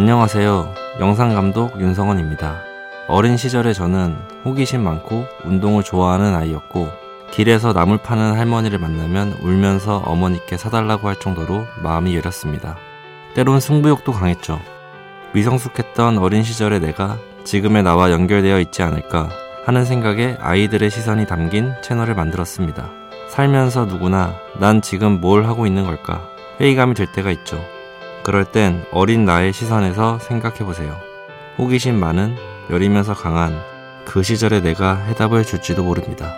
안녕하세요. 영상감독 윤성원입니다. 어린 시절에 저는 호기심 많고 운동을 좋아하는 아이였고 길에서 나물 파는 할머니를 만나면 울면서 어머니께 사달라고 할 정도로 마음이 여렸습니다. 때론 승부욕도 강했죠. 미성숙했던 어린 시절의 내가 지금의 나와 연결되어 있지 않을까 하는 생각에 아이들의 시선이 담긴 채널을 만들었습니다. 살면서 누구나 난 지금 뭘 하고 있는 걸까 회의감이 들 때가 있죠. 그럴 땐 어린 나의 시선에서 생각해 보세요. 호기심 많은, 여리면서 강한 그 시절의 내가 해답을 줄지도 모릅니다.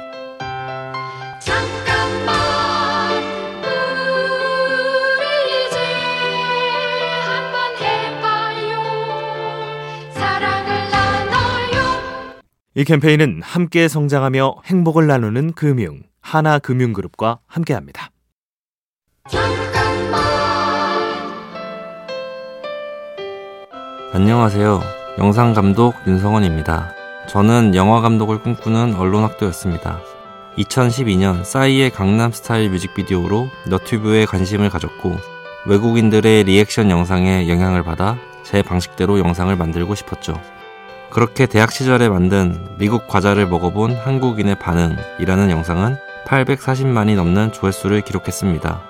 이 캠페인은 함께 성장하며 행복을 나누는 금융 하나금융그룹과 함께합니다. 안녕하세요. 영상감독 윤성원입니다. 저는 영화감독을 꿈꾸는 언론학도였습니다. 2012년 싸이의 강남스타일 뮤직비디오로 너튜브에 관심을 가졌고 외국인들의 리액션 영상에 영향을 받아 제 방식대로 영상을 만들고 싶었죠. 그렇게 대학 시절에 만든 미국 과자를 먹어본 한국인의 반응이라는 영상은 840만이 넘는 조회수를 기록했습니다.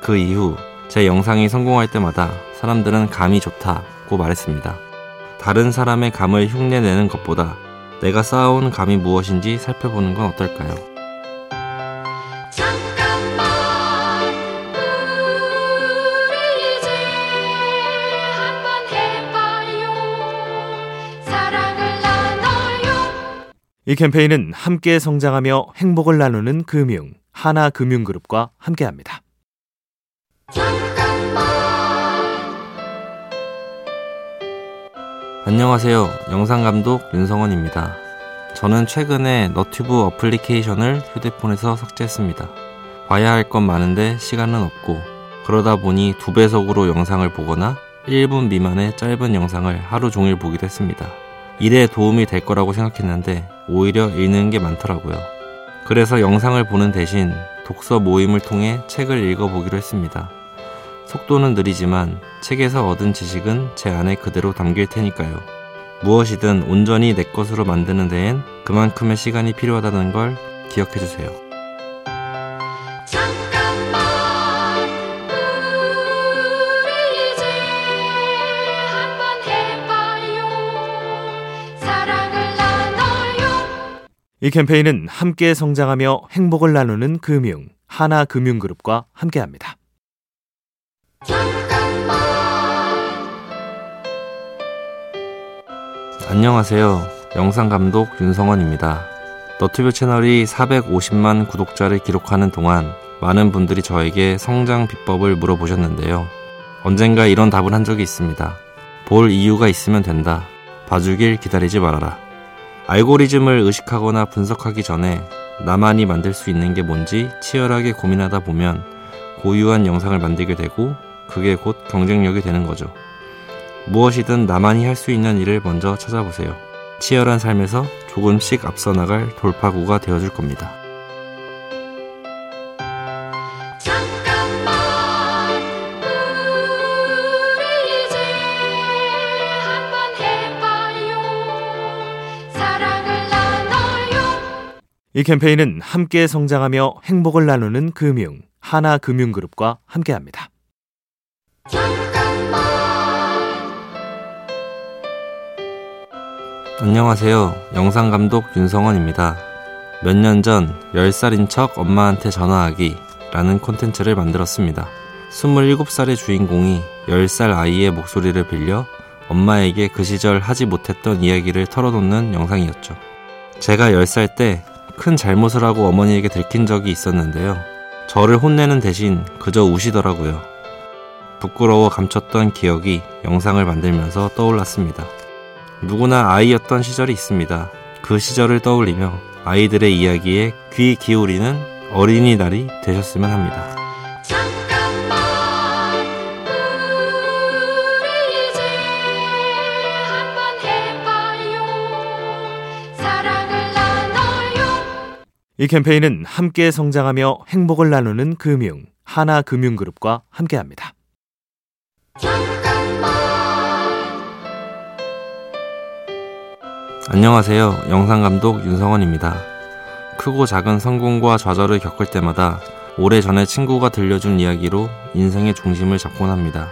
그 이후 제 영상이 성공할 때마다 사람들은 감이 좋다 고 말했습니다. 다른 사람의 감을 흉내내는 것보다 내가 쌓아온 감이 무엇인지 살펴보는 건 어떨까요? 이 캠페인은 함께 성장하며 행복을 나누는 금융 하나금융그룹과 함께합니다. 안녕하세요. 영상감독 윤성원입니다. 저는 최근에 너튜브 어플리케이션을 휴대폰에서 삭제했습니다. 봐야 할 건 많은데 시간은 없고 그러다 보니 두 배속으로 영상을 보거나 1분 미만의 짧은 영상을 하루 종일 보기도 했습니다. 일에 도움이 될 거라고 생각했는데 오히려 읽는 게 많더라고요. 그래서 영상을 보는 대신 독서 모임을 통해 책을 읽어보기로 했습니다. 속도는 느리지만 책에서 얻은 지식은 제 안에 그대로 담길 테니까요. 무엇이든 온전히 내 것으로 만드는 데엔 그만큼의 시간이 필요하다는 걸 기억해 주세요. 이 캠페인은 함께 성장하며 행복을 나누는 금융 하나금융그룹과 함께합니다. 안녕하세요. 영상감독 윤성원입니다. 너튜브 채널이 450만 구독자를 기록하는 동안 많은 분들이 저에게 성장 비법을 물어보셨는데요. 언젠가 이런 답을 한 적이 있습니다. 볼 이유가 있으면 된다. 봐주길 기다리지 말아라. 알고리즘을 의식하거나 분석하기 전에 나만이 만들 수 있는 게 뭔지 치열하게 고민하다 보면 고유한 영상을 만들게 되고 그게 곧 경쟁력이 되는 거죠. 무엇이든 나만이 할 수 있는 일을 먼저 찾아보세요. 치열한 삶에서 조금씩 앞서 나갈 돌파구가 되어줄 겁니다. 이 캠페인은 함께 성장하며 행복을 나누는 금융 하나금융그룹과 함께합니다. 안녕하세요. 영상감독 윤성원입니다. 몇 년 전 10살인 척 엄마한테 전화하기 라는 콘텐츠를 만들었습니다. 27살의 주인공이 10살 아이의 목소리를 빌려 엄마에게 그 시절 하지 못했던 이야기를 털어놓는 영상이었죠. 제가 10살 때 큰 잘못을 하고 어머니에게 들킨 적이 있었는데요. 저를 혼내는 대신 그저 우시더라고요. 부끄러워 감췄던 기억이 영상을 만들면서 떠올랐습니다. 누구나 아이였던 시절이 있습니다. 그 시절을 떠올리며 아이들의 이야기에 귀 기울이는 어린이날이 되셨으면 합니다. 이 캠페인은 함께 성장하며 행복을 나누는 금융 하나금융그룹과 함께합니다. 안녕하세요. 영상감독 윤성원입니다. 크고 작은 성공과 좌절을 겪을 때마다 오래전에 친구가 들려준 이야기로 인생의 중심을 잡곤 합니다.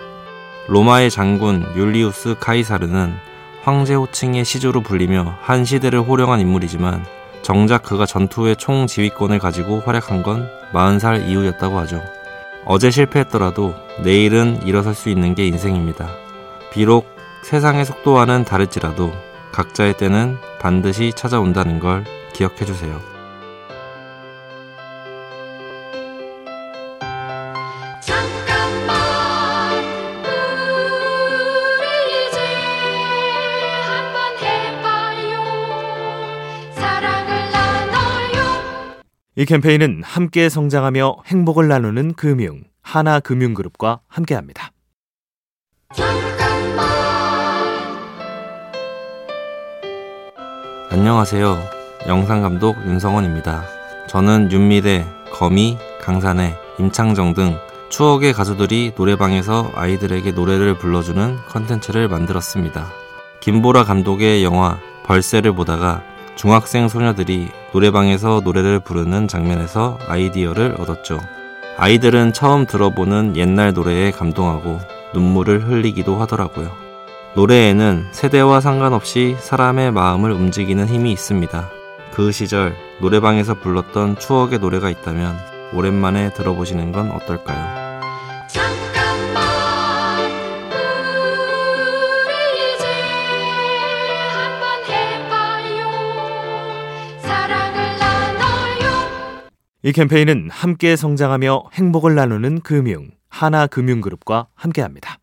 로마의 장군 율리우스 카이사르는 황제 호칭의 시조로 불리며 한 시대를 호령한 인물이지만 정작 그가 전투의 총 지휘권을 가지고 활약한 건 40살 이후였다고 하죠. 어제 실패했더라도 내일은 일어설 수 있는 게 인생입니다. 비록 세상의 속도와는 다를지라도 각자의 때는 반드시 찾아온다는 걸 기억해 주세요. 잠깐만 우리 이제 한번 해봐요 사랑을 나눠요 이 캠페인은 함께 성장하며 행복을 나누는 금융 하나금융그룹과 함께합니다. 안녕하세요. 영상감독 윤성원입니다. 저는 윤미래, 거미, 강산의, 임창정 등 추억의 가수들이 노래방에서 아이들에게 노래를 불러주는 컨텐츠를 만들었습니다. 김보라 감독의 영화 벌새를 보다가 중학생 소녀들이 노래방에서 노래를 부르는 장면에서 아이디어를 얻었죠. 아이들은 처음 들어보는 옛날 노래에 감동하고 눈물을 흘리기도 하더라고요. 노래에는 세대와 상관없이 사람의 마음을 움직이는 힘이 있습니다. 그 시절 노래방에서 불렀던 추억의 노래가 있다면 오랜만에 들어보시는 건 어떨까요? 잠깐만 우리 이제 한번 해봐요 사랑을 나눠요 이 캠페인은 함께 성장하며 행복을 나누는 금융 하나금융그룹과 함께합니다.